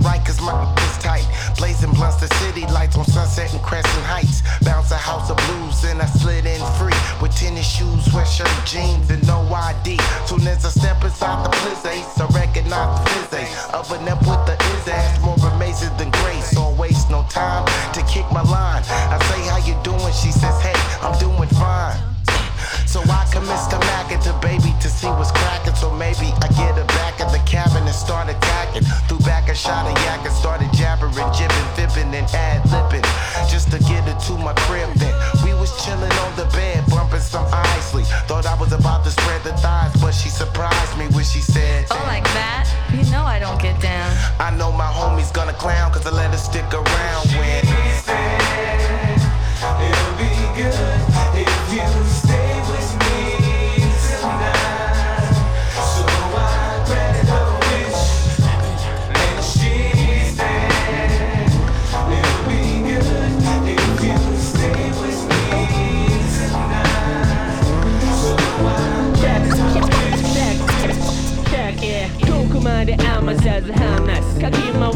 Right cause my is tight. Blazing blunts the city lights on Sunset and Crescent Heights. Bounce a house of blues and I slid in free with tennis shoes, sweatshirt, jeans, and no ID. Soon as I step inside the place, I recognize the fizz. Oven up with the is ass, more amazing than grace. Don't waste no time to kick my line. I say, How you doing? She says, Hey, I'm doing fine. So I commenced to Mac to baby to see what's cracking. So maybe I get her back at the cabin and start attacking. Threw back a shot of yak and started jabbering, jibbing, fibbing, and ad lipping. Just to get her to my crib then. We was chilling on the bed, bumping some isley. Thought I was about to spread the thighs, but she surprised me when she said, Oh, like that? You know I don't get down. I know my homie's gonna clown cause I let her stick around when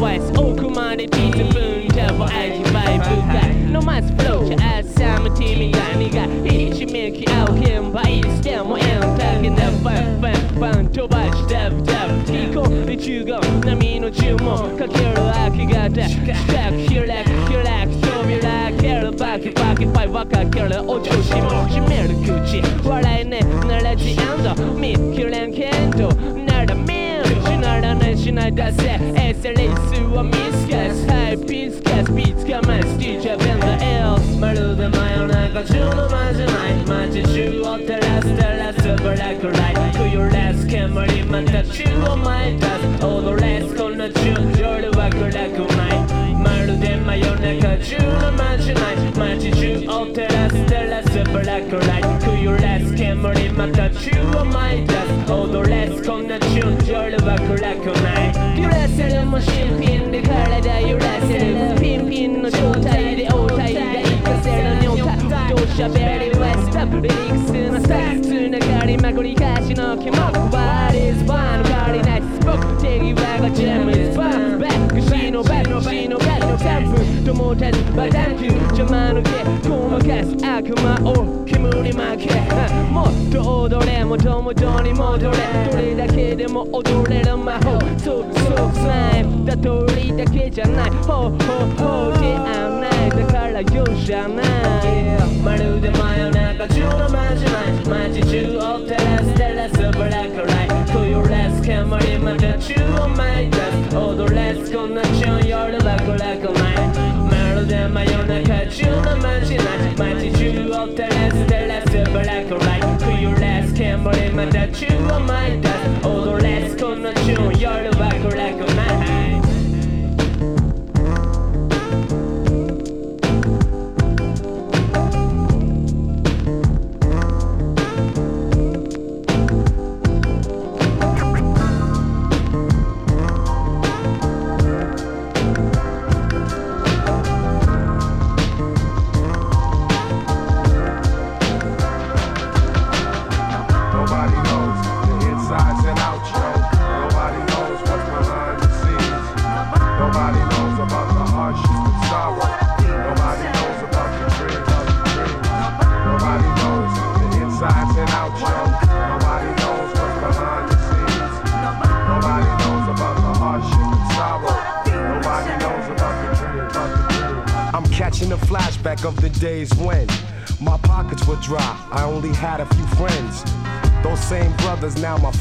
かき回す奥までピザ文化を味わい深い飲まずフローか朝も君が苦いひしめき合う現場いつでもエンターゲだファンファンファン飛ばしダブダブ飛行で中国波の注文かける明け方深く開く開く扉開けるバキバキファイ分かけるお調子も閉める口笑いねならジエンド見切れんけどなら見るしな починай се Ese reiser og miskes Her piskes Bit skal meg styre hvem det er Smeller det meg og you kan skjule mind til nei Men til 28 rester leser for deg og nei Hvor jo les kommer de men det er 20 og meg test Og når the kommer 20 gjør det vekker deg og nei 真夜中中の間じゃない街中を照らす照らすブラックライトくよらす煙また宙を舞い出す踊れすこんな中夜は暗くない揺らせるも新品で体揺らせるピンピンの状態で応対が活かせる尿タどうしゃべりウエストリリックスのさつながりまくり返しの気もバーリーズバーの代わりないスポック手際がジェムズバーバックシのバックシのバックのタップともたずバタンキュー邪魔の毛ごまかす悪魔を煙負けもっと踊れ元々に戻れどれだけでも踊れる魔法そうそうスライムだ通りだけじゃないほうほうほうで案内だからよじゃないまるで真夜中中の間じない街中を照らす照らすブラックライトくよらす煙また宙を舞い出す踊れすこんなチュン夜は暗くないまるで真夜中中の間じない街中を照らす照らすブラックライトくよらす煙また宙を舞い出す踊れすこんなチュン夜は暗くない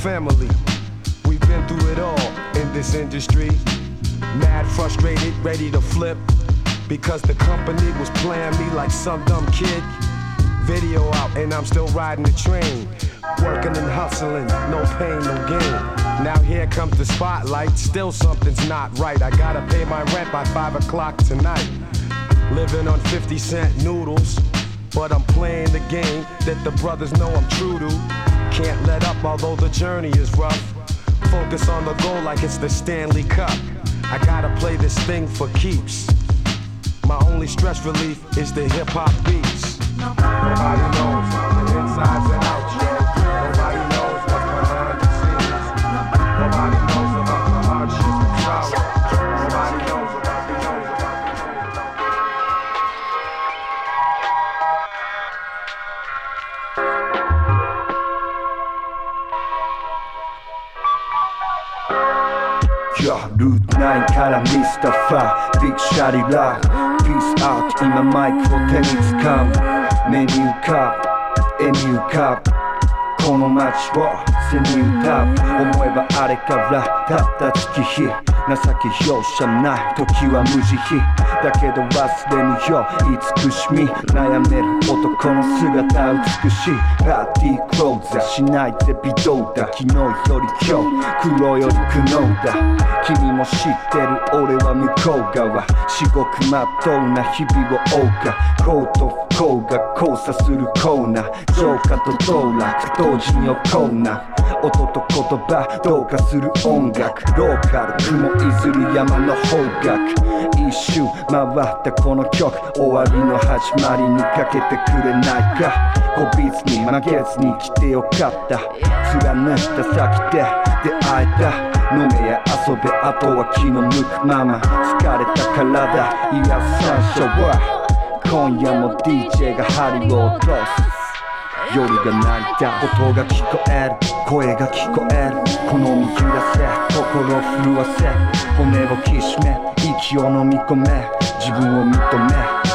family. We've been through it all in this industry. Mad, frustrated, ready to flip. Because the company was playing me like some dumb kid. Video out, and I'm still riding the train. Working and hustling, no pain, no gain. Now here comes the spotlight, still something's not right. I gotta pay my rent by 5 o'clock tonight. Living on 50 cent noodles, but I'm playing the game that the brothers know I'm true to. Can't let up, although the journey is rough. Focus on the goal like it's the Stanley Cup. I gotta play this thing for keeps. My only stress relief is the hip hop beats. Nobody knows the insides Yo, ルート9からミスターファービッグシャリラーピースアウト今マイクを手につかむメニューカープエミューカープこの街を潜入タブ思えばあれからたった月日 情け容赦ない時は無慈悲。だけど忘れぬよ慈しみ。悩める男の姿美しい。パーティークローザーしないぜ微動だ。昨日より今日黒より苦悩だ。君も知ってる俺は向こう側。至極まっとうな日々を謳歌幸と不幸が交差するコーナー。浄化と道楽。同時に起こうな。音と言葉同化する音楽。ローカル雲いずる山の方角。一周回ったこの曲終わりの始まりにかけてくれないか。こびつに負けずに来てよかった。貫いた先で出会えた。飲めや遊べあとは気の向くまま。疲れた体癒す山椒は今夜も DJ が針を落とす。夜が泣いた音が聞こえる声が聞こえる好み揺らせ心震わせ骨をきしめ息を飲み込め自分を認め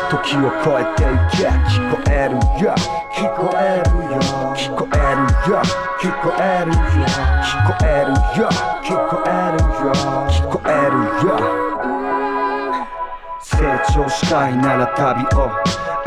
時を超えていけ聞こえるよ聞こえるよ聞こえるよ聞こえるよ聞こえるよ聞こえるよ聞こえるよ成長したいなら旅を。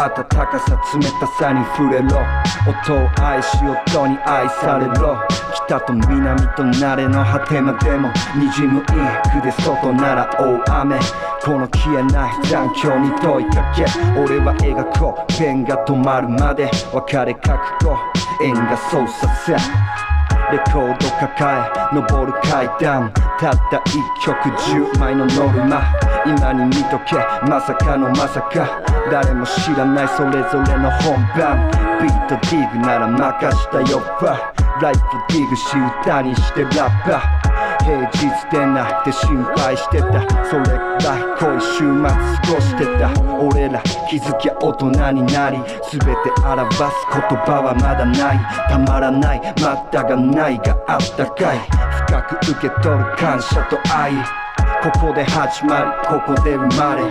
温かさ冷たさに触れろ。音を愛し音に愛されろ。北と南と慣れの果てまでも滲むインクで外なら大雨。この消えない残響に問いかけ。俺は描こう。ペンが止まるまで別れ覚悟縁が操作せレコード抱え登る階段。たった一曲10枚のノルマ。今に見とけ。まさかのまさか。誰も知らないそれぞれの本番。ビートディグなら任したよバライフディグし歌にしてラッパ平日でないって心配してた。それくらい濃い週末過ごしてた。俺ら気づきゃ大人になり。全て表す言葉はまだない。たまらない。まったがないがあったかい。深く受け取る感謝と愛。ここで始まりここで生まれ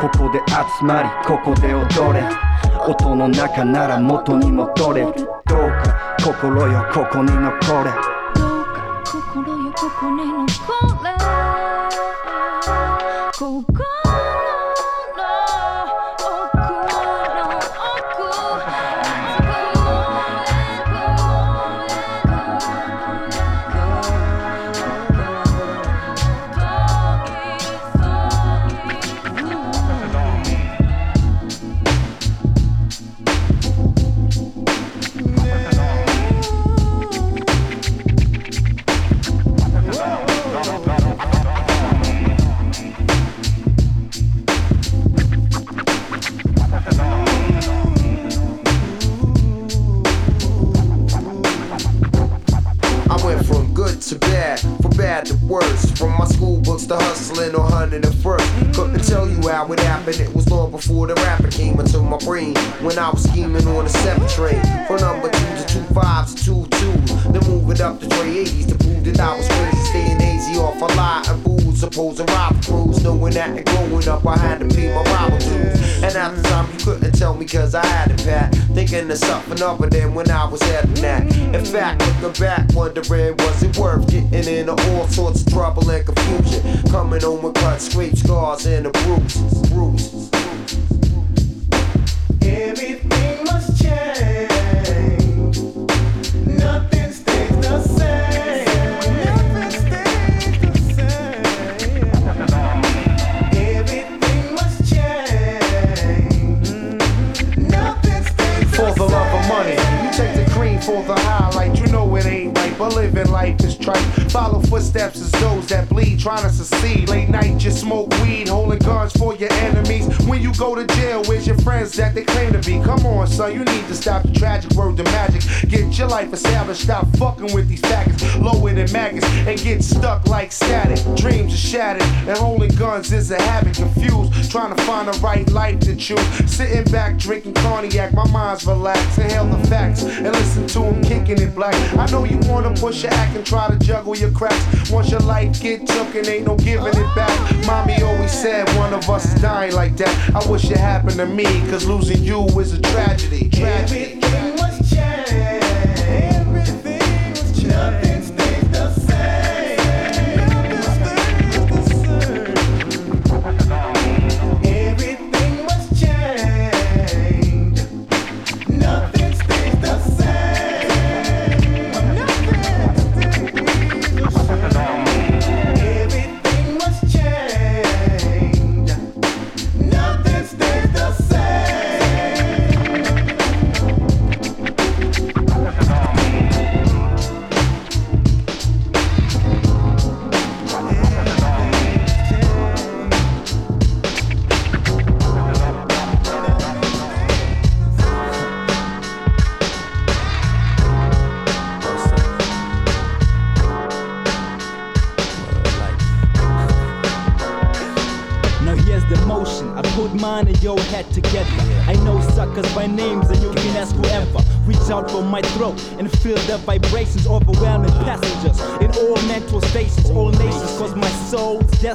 ここで集まりここで踊れ。音の中なら元に戻れる。どうか心よここに残れ。どうか心よここに残れ。ここ From my school books to hustling or hunting and first. Couldn't tell you how it happened, it was long before the rapper came into my brain. When I was scheming on the 7 train. From number 2 to two fives to two. Then move it up to Dre 80s to prove that I was crazy. Staying A's easy off a lot of booze. A rob crews, knowing that and growing up, I had to pay my robber dues. And at the time, you couldn't tell me cause I had a pat. Thinking of something other than when I was having that. In fact, looking back, wondering was it worth getting into all sorts of trouble and confusion. Coming home with cuts, scrapes, scars, and a bruises. bruises. Everything must change. But living life is trite. Follow footsteps as those that bleed, trying to succeed. Late night, you smoke weed, holding guns for your enemies. When you go to jail, where's your friends that they claim to be? Come on, son, you need to stop the tragic word to magic. Get your life established, stop fucking with these faggots. Lower than maggots and get stuck like static. Dreams are shattered, and holding guns is a habit. Confused, trying to find the right life to choose. Sitting back, drinking cognac, my mind's relaxed. Inhale the facts and listen to them kicking it black. I know you wanna push your act and try to juggle your cracks. Once your life get took and ain't no giving it back. Mommy always said one of us is dying like that. I wish it happened to me, cause losing you is a tragedy. Tragedy.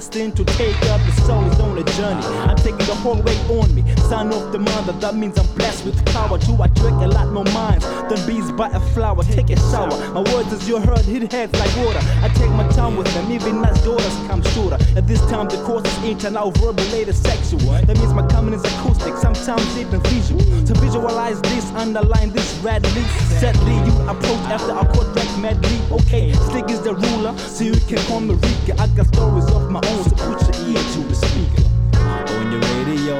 Destined to take up the soul's on a journey. I'm taking the whole weight on me. Son of the mother, that means I'm blessed with power to attract a lot more minds than bees by a flower. Take a shower. My words, as you heard, hit heads like water. I take my time with them, even as daughters come shorter. At this time, the course is ain't now verbal, later sexual. That means my coming is acoustic, sometimes even visual. To visualize this, underline this radically. Sadly, you approach after I caught track medley. Okay, slick is the ruler, so you can call me Rika. I got stories of my own, so put your ear to the speaker. On your radio,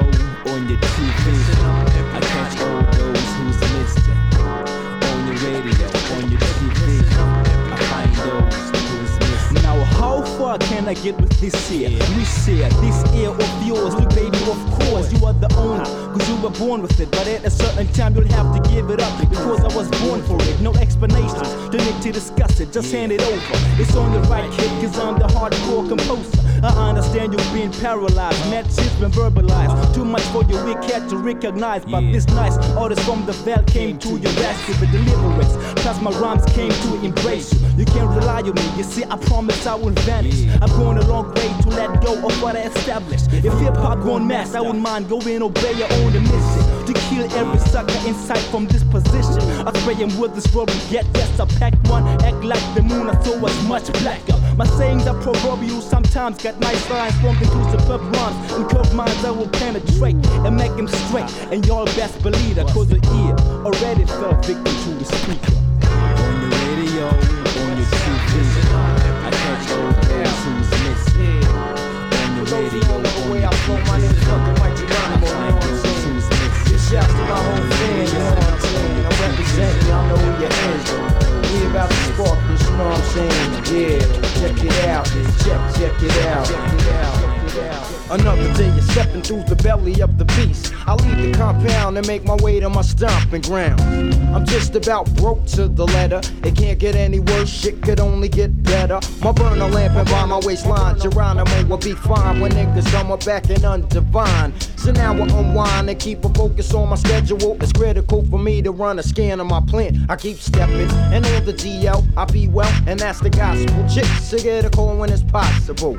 on your TV, I catch all those who's listening. On your radio, can I get with this here? We share this ear of yours, baby, of course, you are the owner, cause you were born with it. But at a certain time, you'll have to give it up because I was born for it. No explanations, don't need to discuss it, just hand it over. It's on the right kid, cause I'm the hardcore composer. I understand you've been paralyzed, messages been verbalized. Too much for your weak head to recognize. But this nice artist from the veil came to your rescue with deliverance. Plus, my rhymes came to embrace you. You can't rely on me, you see, I promise I will vanish. I've gone a long way to let go of what I established. If hip hop gone mess, I wouldn't mind going obey your own mission. To kill every sucker in sight from this position. I spray him with this world we get, yes, I pack one. Act like the moon, I saw us much blacker. My sayings are proverbial, sometimes got nice lines formed into superb rhymes. And curved minds I will penetrate and make them straight. And y'all best believe that, cause the ear already fell victim to the speaker. On your radio, on your TV, I catch those who's listening. On your radio, on your TV, Shouts to my whole fans, you know what I'm saying? I'm representing, y'all know. We about to spark this, you know what I'm saying? Yeah, check it out, check, check it out, check it out. Another day is stepping through the belly of the beast. I leave the compound and make my way to my stomping ground. I'm just about broke to the letter. It can't get any worse, shit could only get better. My burner lamp and by my waistline, Geronimo will be fine when niggas come up back and undivine. So now I unwind and keep a focus on my schedule. It's critical for me to run a scan of my plant. I keep stepping, and on the DL, I be well, and that's the gospel. Chicks to get a call when it's possible.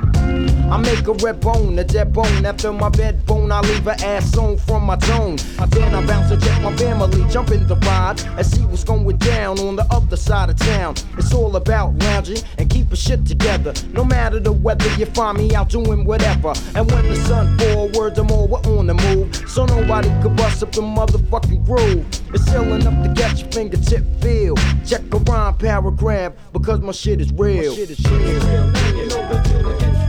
I make a red bone, a dead bone. After my bed bone, I leave her ass on from my tone. Then I bounce and check my family, jump in the ride, and see what's going down on the other side of town. It's all about lounging and keeping shit together. No matter the weather, you find me out doing whatever. And when the sun fall, word to more, we're on the move. So nobody could bust up the motherfucking groove. It's still enough to catch your fingertip feel. Check a rhyme paragraph because my shit is real. My shit is real.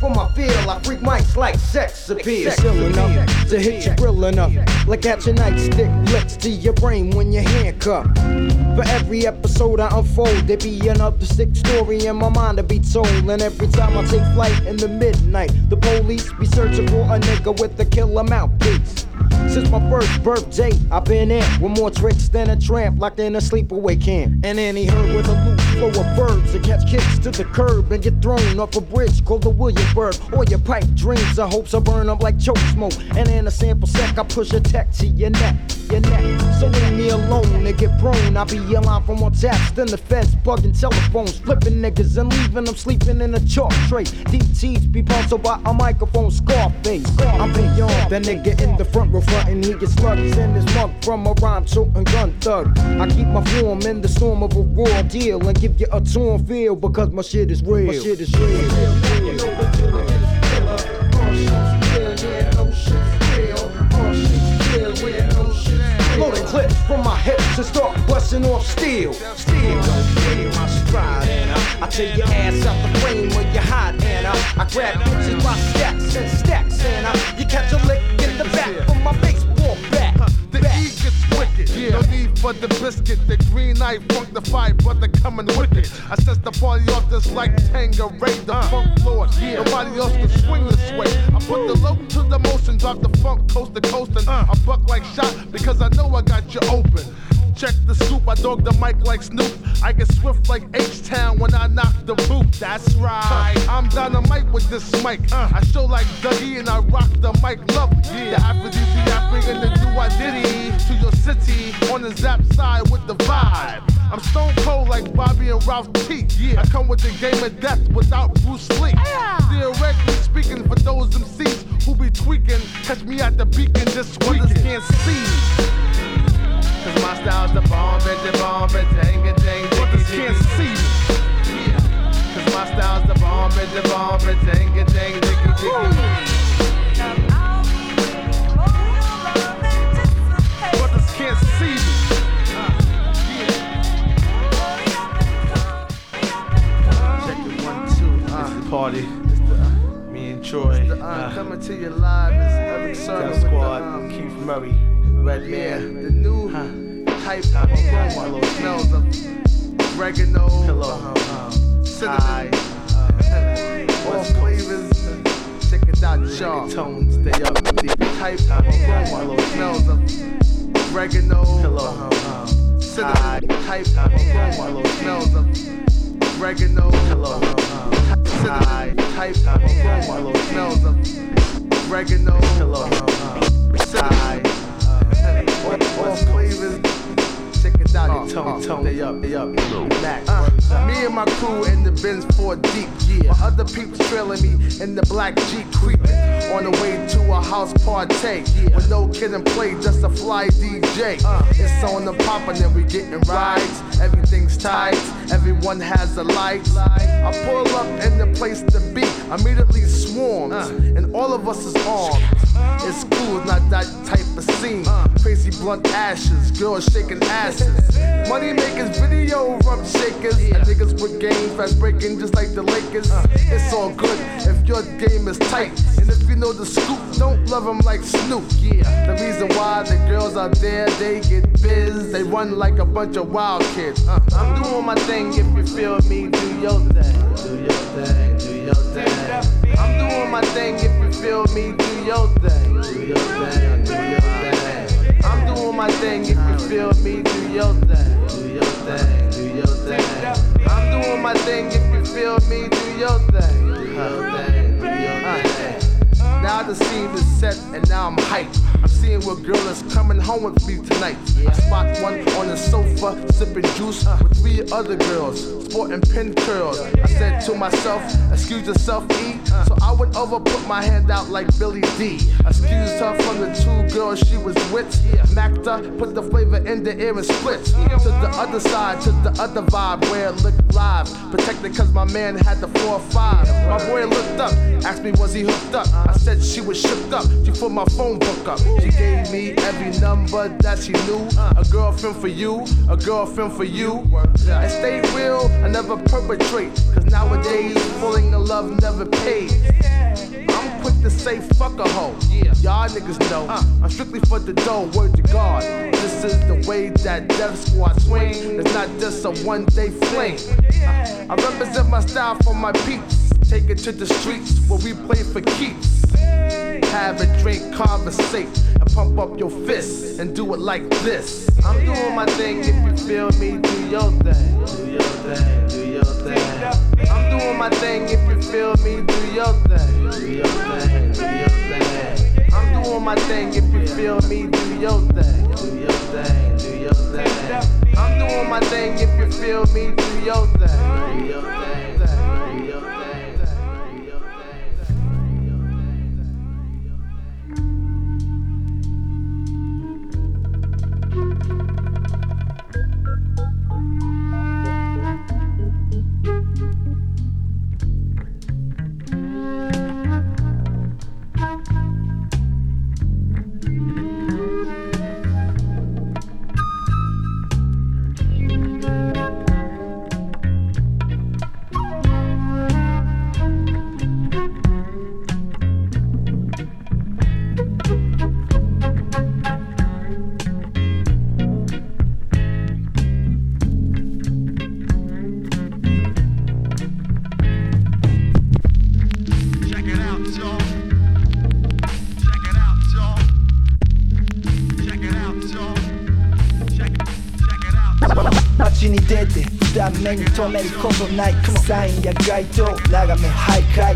for my feel. I freak mics like sex appeal. Still enough to hit you real enough. Like at your nightstick flicks to your brain when you're handcuffed. For every episode I unfold, there be another sick story in my mind to be told. And every time I take flight in the midnight, the police be searching for a nigga with a killer mouthpiece. Since my first birthday, I've been in with more tricks than a tramp, locked in a sleepaway camp. And any herd with a loose flow of verbs that catch kicks to the curb and get thrown off a bridge called the Williamsburg. Or your pipe dreams or hopes I burn up like choke smoke. And in a sample sec, I push a tech to your neck, your neck. Alone and get prone. I be yelling from more taps than the feds, bugging telephones, flipping niggas and leaving them sleeping in a chalk tray. DTs be sponsored by a microphone, Scarface. I'm beyond that nigga in the front row frontin'. He gets slugs in his mug from a rhyme toting gun thug. I keep my form in the storm of a raw deal and give you a torn feel because my shit is real. My shit is Loading clips from my hips to start busting off steel. Steel don't play my stride, I take your ass out the frame where you hide, and I grab bitches by stacks and stacks, and I you catch a lick in the back from my baseball gets wicked. No need for the biscuit. The green eye funk the fight, brother coming wicked. I set the party off just like Tanqueray, the funk lord. Nobody else can swing this way. I put the low to the motion, drop the funk coast to coast, and uh. I buck like shot because I know I got you open. Check the scoop, I dog the mic like Snoop. I get swift like H-Town when I knock the boot. That's right. I'm dynamite with this mic. I show like Dougie and I rock the mic lovely. The aphrodisiac bringing the do I diddy to your city on the zap side with the vibe. I'm stone cold like Bobby and Ralph T. Yeah. I come with the game of death without Bruce Lee. Theoretically speaking, for those MCs who be tweaking, catch me at the beacon this weekend. can't see my style's the bomb, bitch, the bomb, bitch, dang it, dang, Brothers can't see me. Yeah. Cause my style's the bomb, bitch, the bomb, bitch, dang it, dang, dicky, dicky. Getting rides. Everything's tight, everyone has a light. I pull up in the place to be, immediately swarms, uh. and all of us is armed. It's cool, not that type of scene. Uh. Crazy blunt ashes, girls shaking asses. Money makers, video rump shakers. And niggas with game fast breaking just like the Lakers. Uh. It's all good if your game is tight. You know the scoop, don't love them like Snoop. Yeah, the reason why the girls out there, they get biz. They run like a bunch of wild kids. Uh, I'm doing my thing if you feel me, do your thing. Do your thing, do your thing. I'm doing my thing if you feel me, do your thing. Do your thing, do your thing. I'm doing my thing if you feel me, do your thing. Do your thing, do your thing. I'm doing my thing if you feel me, do your thing. Do your thing, do your thing. Now the scene is set and now I'm hyped. I'm seeing what girl is coming home with me tonight. I spot one on the sofa, sipping juice with three other girls, sporting pin curls. I said to myself, excuse yourself, E. So I went over, put my hand out like Billy Dee. Excused her from the two girls she was with. Macked her, put the flavor in the air and split. To the other side, to the other vibe where it looked live. Protected cause my man had the four or five. My boy looked up, asked me was he hooked up. I said she was shook up. She put my phone book up. She gave me every number that she knew. A girlfriend for you, a girlfriend for you. I stay real, I never perpetrate. Cause nowadays, falling in love never pays. I'm quick to say fuck a hoe. Y'all niggas know I'm strictly for the dough. Word to God. This is the way that Death Squad swing. It's not just a one day fling. I represent my style for my peeps. Take it to the streets where we play for keeps. Have a drink, conversate, and pump up your fists and do it like this. I'm doing my thing if you feel me, do your thing. Do your thing, do your thing. I'm doing my thing if you feel me, do your thing. Do your thing, do your thing. I'm doing my thing if you feel me, do your thing. Do your thing, do your thing. I'm doing my thing if you feel me, do your thing. Do your thing, 目に留めることないサインや街灯眺め徘徊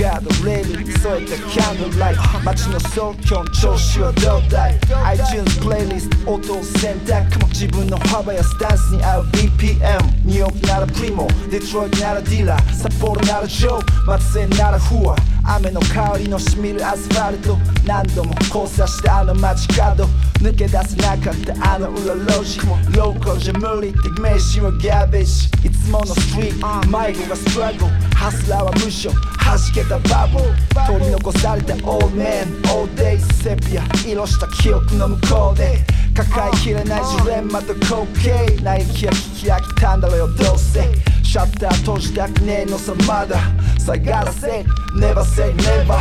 ガードレールに添えたキャンドルライト街の総今日調子はどうだい？iTunes プレイリスト音を選択。自分の幅やスタンスに合う BPM ニューヨークならプリモ。デトロイトならディーラー。札幌ならジョー。松江ならフア。雨の香りのしみるアスファルト。何度も交差したあの街角。抜け出せなかったあの裏路地。ローカルじゃ無理って名刺はガーベージいつものストリート。迷子がストラゴハスラーは無償弾けたバブル。取り残されたオールメン。All day セピア。色した記憶の向こうで。抱えきれないジレンマと光景嘆きや聞き飽きたんだろよどうせシャッター閉じたくねえのさまださがらせ Never say never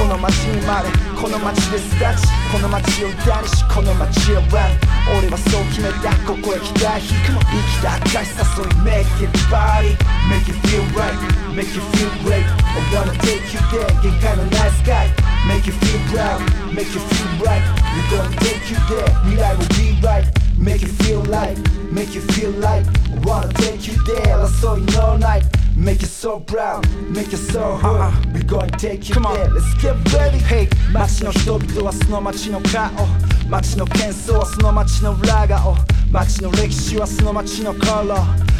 この街に生までこの街で巣立ちこの街を歌にしこの街をラン俺はそう決めたここへ来た日生きた証誘い Make it party Make it feel right Make you feel great I'm gonna take you there 限界のナイスガイ Make you feel proud Make you feel right We're gonna take you there 未来 will be right Make you feel like Make you feel like wanna take you there 争い no night Make you so proud, make you so hurt We gonna take you there, let's get ready Hey 街の人々はその街の顔街の喧騒はその街の裏顔街の歴史はその街の頃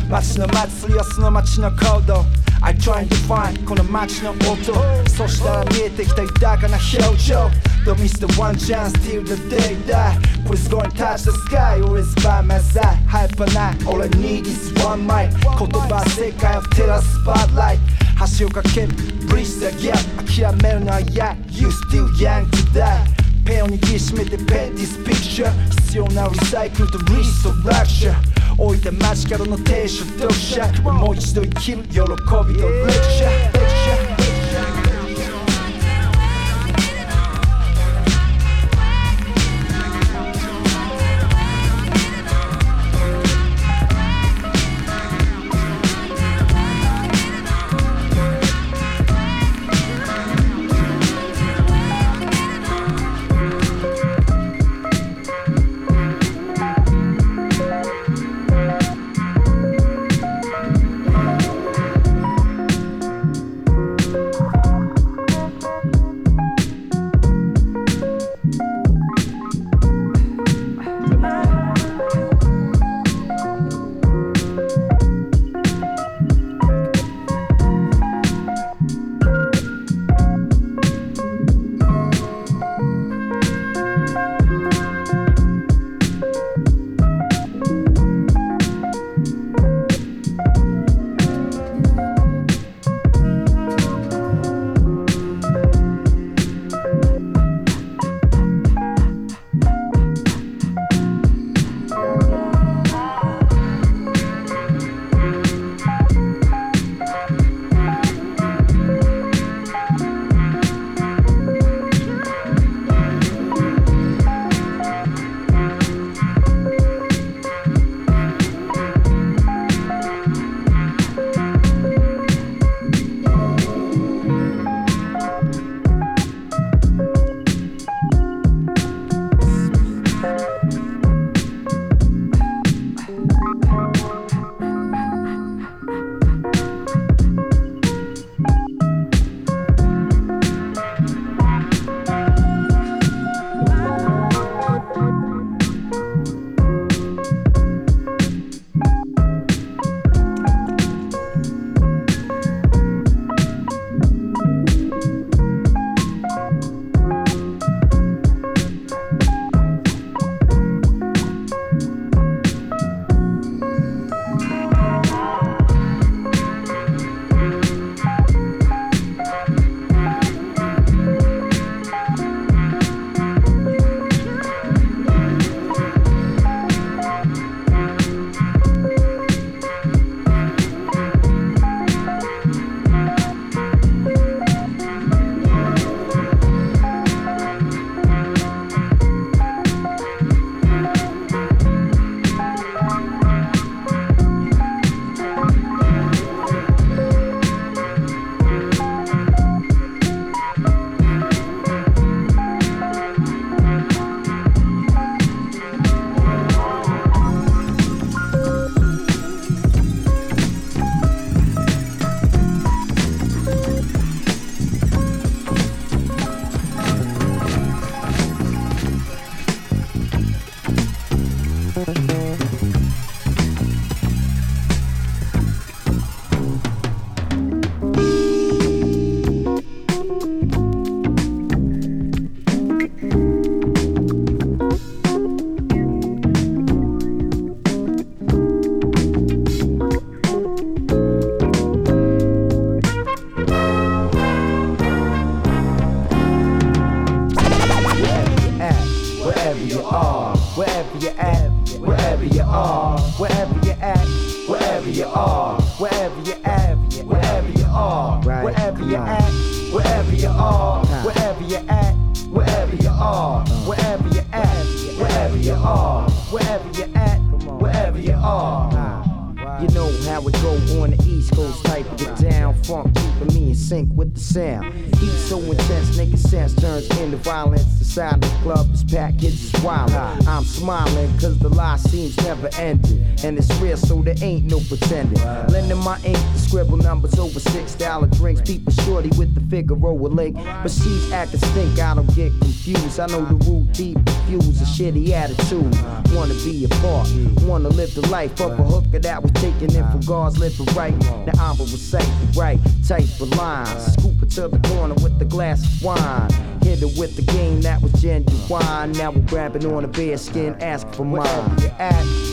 街の祭りはその街の行動 I try to find この街の音そしたら見えてきた豊かな表情 Don't miss the one chance till the day die Please go and touch the sky Always by my side ハイパーない All I need is one mic 言葉世界を照らすスポットライト 橋を架ける Bridge the gap 諦めるのは嫌 You still young to die ペンを握りしめてペンディスピクチャー必要なリサイクルとリストラクシャー置いた街角の停車読者もう一度生きる喜びとレクチャーレクチャーレクチャー wherever you at, wherever you are, wherever you at, wherever you are. You know how it go on the East Coast, type of get down, funk in sync with the sound. Heat so intense, making sense turns into violence. The sound of the club is packed, kids is wild. I'm smiling cause the lie seems never ending. And it's real, so there ain't no pretending. Lending my ink to scribble numbers over six dollar drinks. People shorty with the figure, Figaro link. But she's acting stink, I don't get confused. I know the root deep refuse a shitty attitude. Wanna be a part, wanna live the life of a hooker that was taken in from God's living right. Now I'm a recite right type of lines. Scoop it to the corner with the glass of wine. Hit surrender with the game that was genuine. Now we're grabbing on a bear skin, ask for mine.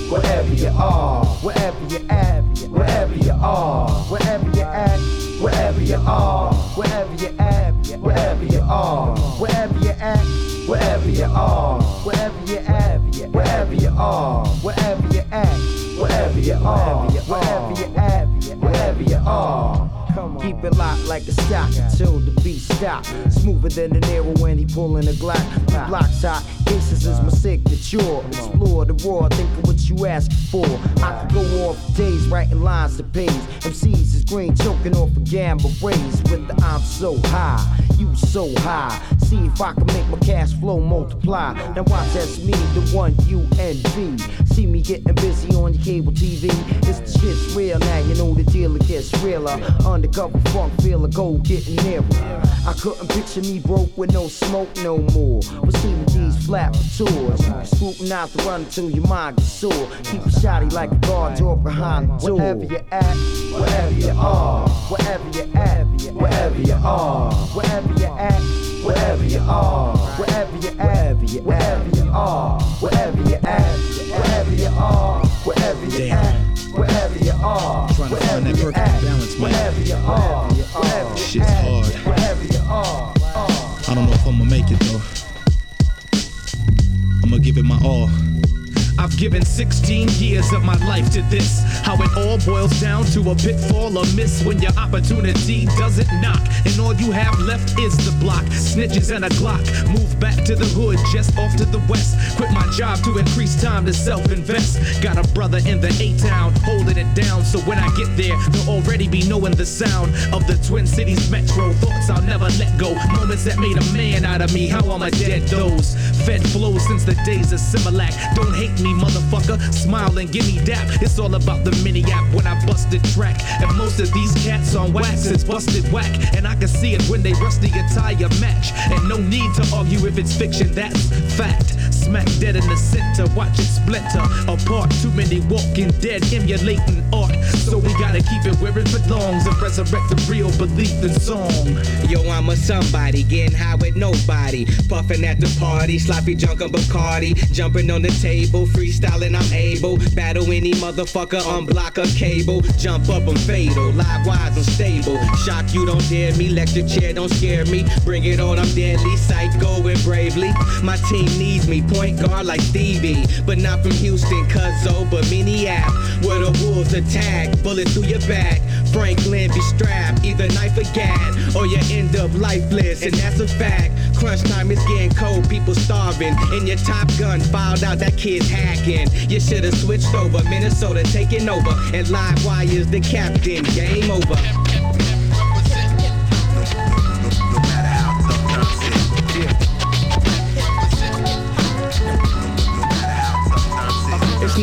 Wherever you at, wherever you are, wherever you at, wherever you are, wherever you at, wherever you are, wherever you at, wherever you are, wherever you at, wherever you are, wherever you at, wherever you are, wherever you at, wherever you are, wherever you at, wherever you are. Keep it locked like a stock until the beat stop. Smoother than an arrow when he pulling a Glock. My block's hot, cases is my signature. Explore the raw, think of what you ask for. I could go off days writing lines to page. MCs is green, choking off a gamble raise with the I'm so high, you so high. See if I can make my cash flow multiply. Now watch that's me, the one you envy. See me getting busy on your cable TV. It's the shit's real now, you know the deal it gets realer. Undercover funk feel a gold getting nearer. I couldn't picture me broke with no smoke no more. But see these flat tours. You scrutinize the run until your mind gets sore. Keep a shotty like a guard door behind the door. Wherever you at, wherever you are, wherever you at, wherever you are, wherever you at, wherever you are, wherever you at, wherever you are, wherever you at, wherever you are, wherever you at, wherever you are, Trying to find that perfect balance, man. Shit's at, hard. are. I don't know if I'ma make it though. I'ma give it my all. I've given 16 years of my life to this. How it all boils down to a pitfall or miss when your opportunity doesn't knock. And all you have left is the block. Snitches and a Glock. Move back to the hood, just off to the west. Quit my job to increase time to self invest. Got a brother in the A town holding it down. So when I get there, they'll already be knowing the sound of the Twin Cities metro. Thoughts I'll never let go. Moments that made a man out of me. How am I dead? Those fed flows since the days of Similac. Don't hate me, motherfucker. Smile and give me dap. It's all about the mini app when I bust the track. And most of these cats on wax is busted whack. And I can see it when they rush the entire match. And no need to argue if it's fiction, that's fact. Smack dead in the center, watch it splinter apart. Too many walking dead, emulating art. So we gotta keep it where it belongs and resurrect the real belief in song. Yo, I'm a somebody, getting high with nobody. Puffing at the party, sloppy junk on Bacardi. Jumping on the table, freestyling, I'm able. Battle any motherfucker, unblock a cable. Jump up, I'm fatal. Live wise, I'm stable. Shock you, don't dare me. Lecture chair, don't scare me. Bring it on, I'm deadly. Psycho and bravely. My team needs me, point guard like Stevie. But not from Houston, Cuzzo, oh, but Minneapolis. Where the wolves attack, bullet through your back. Franklin be strapped, either knife or gad, or you end up lifeless, and that's a fact. Crunch time is getting cold, people starving. And your Top Gun filed out that kid's hacking. You should've switched over, Minnesota taking over, and live wires the captain. Game over.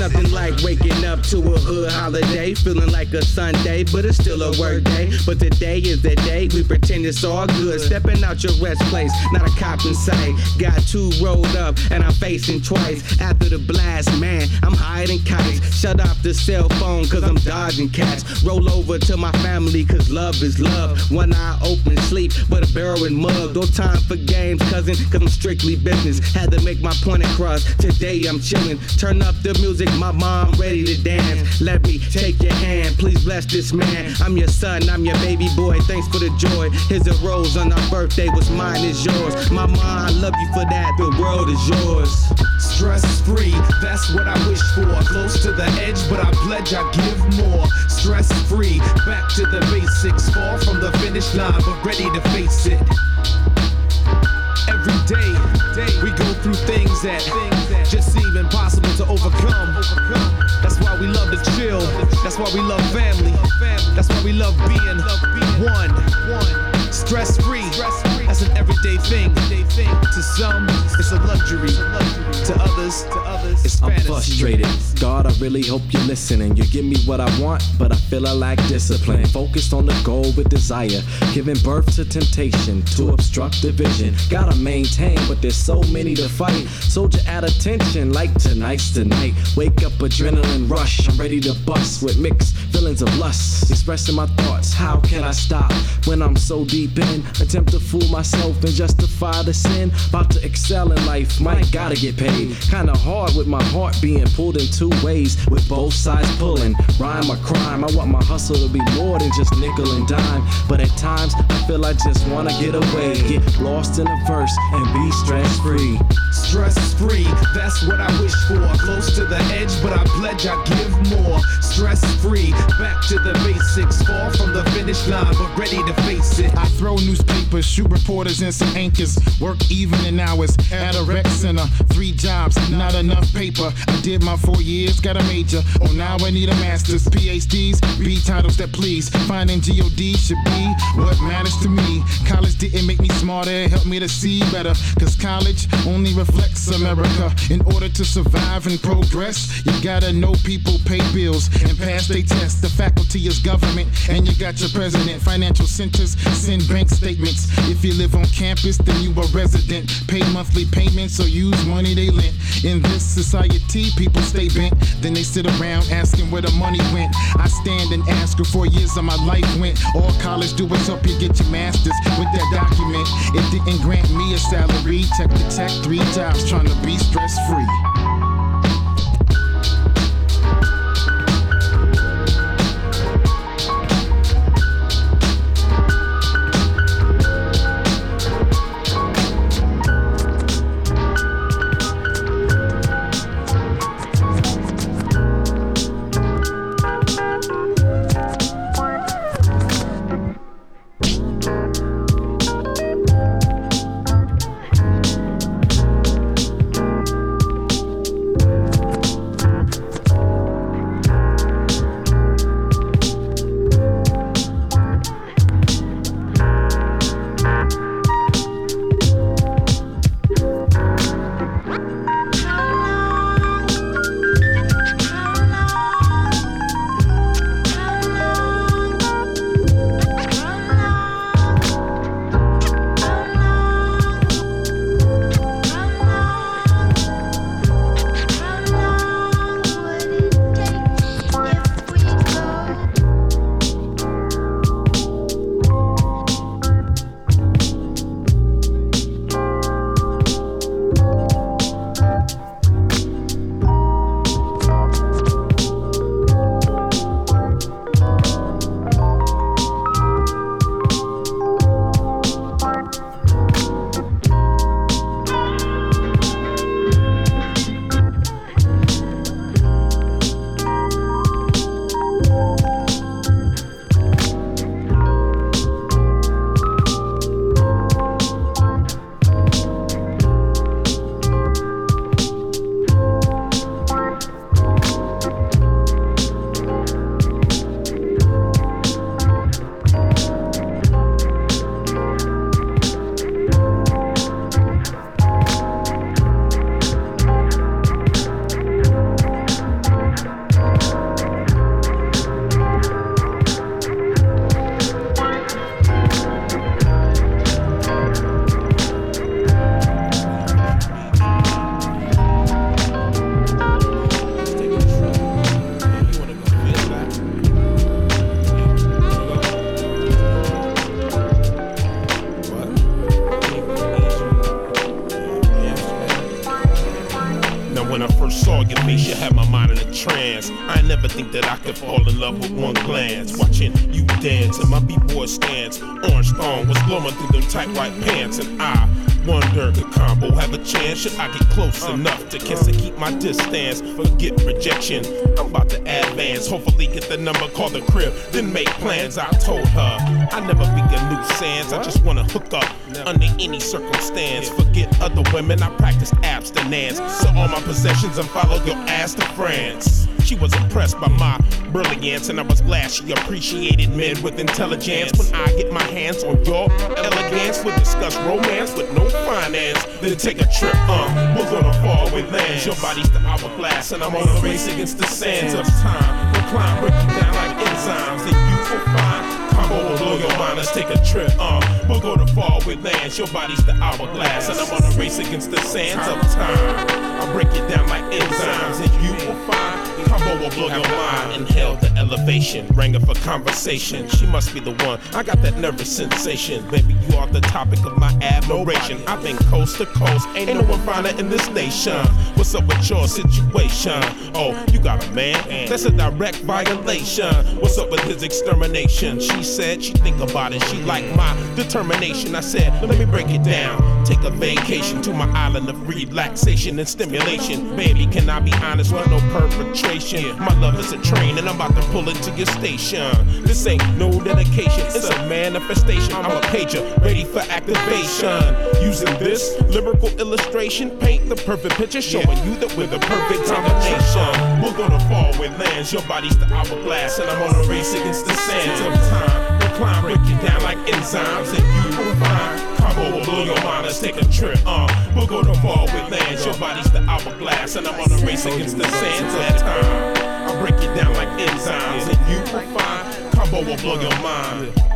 Nothing like waking up to a hood holiday, feeling like a Sunday, but it's still a work day. But today is the day we pretend it's all good. Stepping out your rest place, not a cop in sight. Got two rolled up and I'm facing twice. After the blast, man, I'm hiding kites. Shut off the cell phone, cause I'm dodging cats. Roll over to my family, cause love is love. One eye open, sleep, but a barrel and mug. No time for games, cousin, cause I'm strictly business. Had to make my point across. Today I'm chilling. Turn up the music, my mom ready to dance. Let me take your hand, please bless this man. I'm your son, I'm your baby boy. Thanks for the joy. Here's a rose on our birthday, what's mine is yours. My mom, I love you for that. The world is yours. Stress free, that's what I wish for. Close to the edge, but I pledge I give more. Stress free, back to the basics. Far from the finish line, but ready to face it. Every day, we go through things that just seem impossible to overcome. That's why we love to chill. That's why we love family. That's why we love being one. Stress free. That's an everyday thing. To some, it's a luxury. To others, It's I'm fantasy. frustrated. God, I really hope you're listening. You give me what I want, but I feel I lack discipline. Focused on the goal with desire, giving birth to temptation to obstruct the vision. Gotta maintain, but there's so many to fight. Soldier at attention, like tonight's tonight. Wake up, adrenaline rush. I'm ready to bust with mixed feelings of lust. Expressing my thoughts, how can I stop when I'm so deep in? Attempt to fool myself and justify the sin. About to excel in life, might gotta get paid. Kinda hard with my heart being pulled in two ways, with both sides pulling. Rhyme or crime, I want my hustle to be more than just nickel and dime. But at times, I feel I just wanna get away, get lost in a verse and be stress free. Stress free, that's what I wish for. Close to the edge, but I pledge I give more. Stress free, back to the basics. Far from the finish line, but ready to face it. I throw newspapers, shoot reporters and some anchors. Work evening hours at a rec center. Three jobs, not enough paper. I did my four years, got a major. Oh, now I need a master's. PhDs, B titles that please. Finding GOD should be what matters to me. College didn't make me smarter, it helped me to see better. Cause college only America. In order to survive and progress, you gotta know people pay bills and pass their tests. The faculty is government, and you got your president. Financial centers send bank statements. If you live on campus, then you a resident. Pay monthly payments or use money they lent. In this society, people stay bent. Then they sit around asking where the money went. I stand and ask her four years of my life went. All college do is help you get your masters with that document. It didn't grant me a salary. Check the tech, three trying to be stress free. Distance? Forget rejection. I'm about to advance. Hopefully get the number, call the crib, then make plans. I told her I never be a new. I just wanna hook up under any circumstance. Forget other women. I practice abstinence. Sell all my possessions and follow your ass to France. She was impressed by my brilliance, and I was glad she appreciated men with intelligence. When I get my hands on your elegance, we'll discuss romance with no finance, then take a trip. Uh, we're gonna with lands. Your body's the hourglass, and I'm on a race against the sands of time. Recline, break you down like enzymes. Then you will find combo will blow your mind. Let's take a trip. Uh, we're gonna fall with lands. Your body's the hourglass, and I'm on a race against the sands of time. I'll break it down like enzymes, and you will find combo will blow your mind. Inhale the elevation, rang her for conversation. She must be the one. I got that nervous sensation, baby. You are the topic of my admiration. I've been coast to coast, ain't no one finer in this nation. What's up with your situation? Oh, you got a man? That's a direct violation. What's up with his extermination? She said she think about it. She like my determination. I said, let me break it down. Take a vacation to my island of relaxation and stimulation. Baby, can I be honest with no perpetration? My love is a train and I'm about to pull it to your station. This ain't no dedication, it's a manifestation. I'm a pager, ready for activation. Using this lyrical illustration, paint the perfect picture, showing you that we're the perfect combination. We're gonna fall with lands, your body's the hourglass, and I'm on a race against the sands of time. Recline, break you down like enzymes, and you will find combo will blow your mind. Let's take a trip. Uh, we're gonna fall with lands, your body's the hourglass, and I'm on a race against the sands of time. I'll break it down like enzymes, and you will find combo will blow your mind.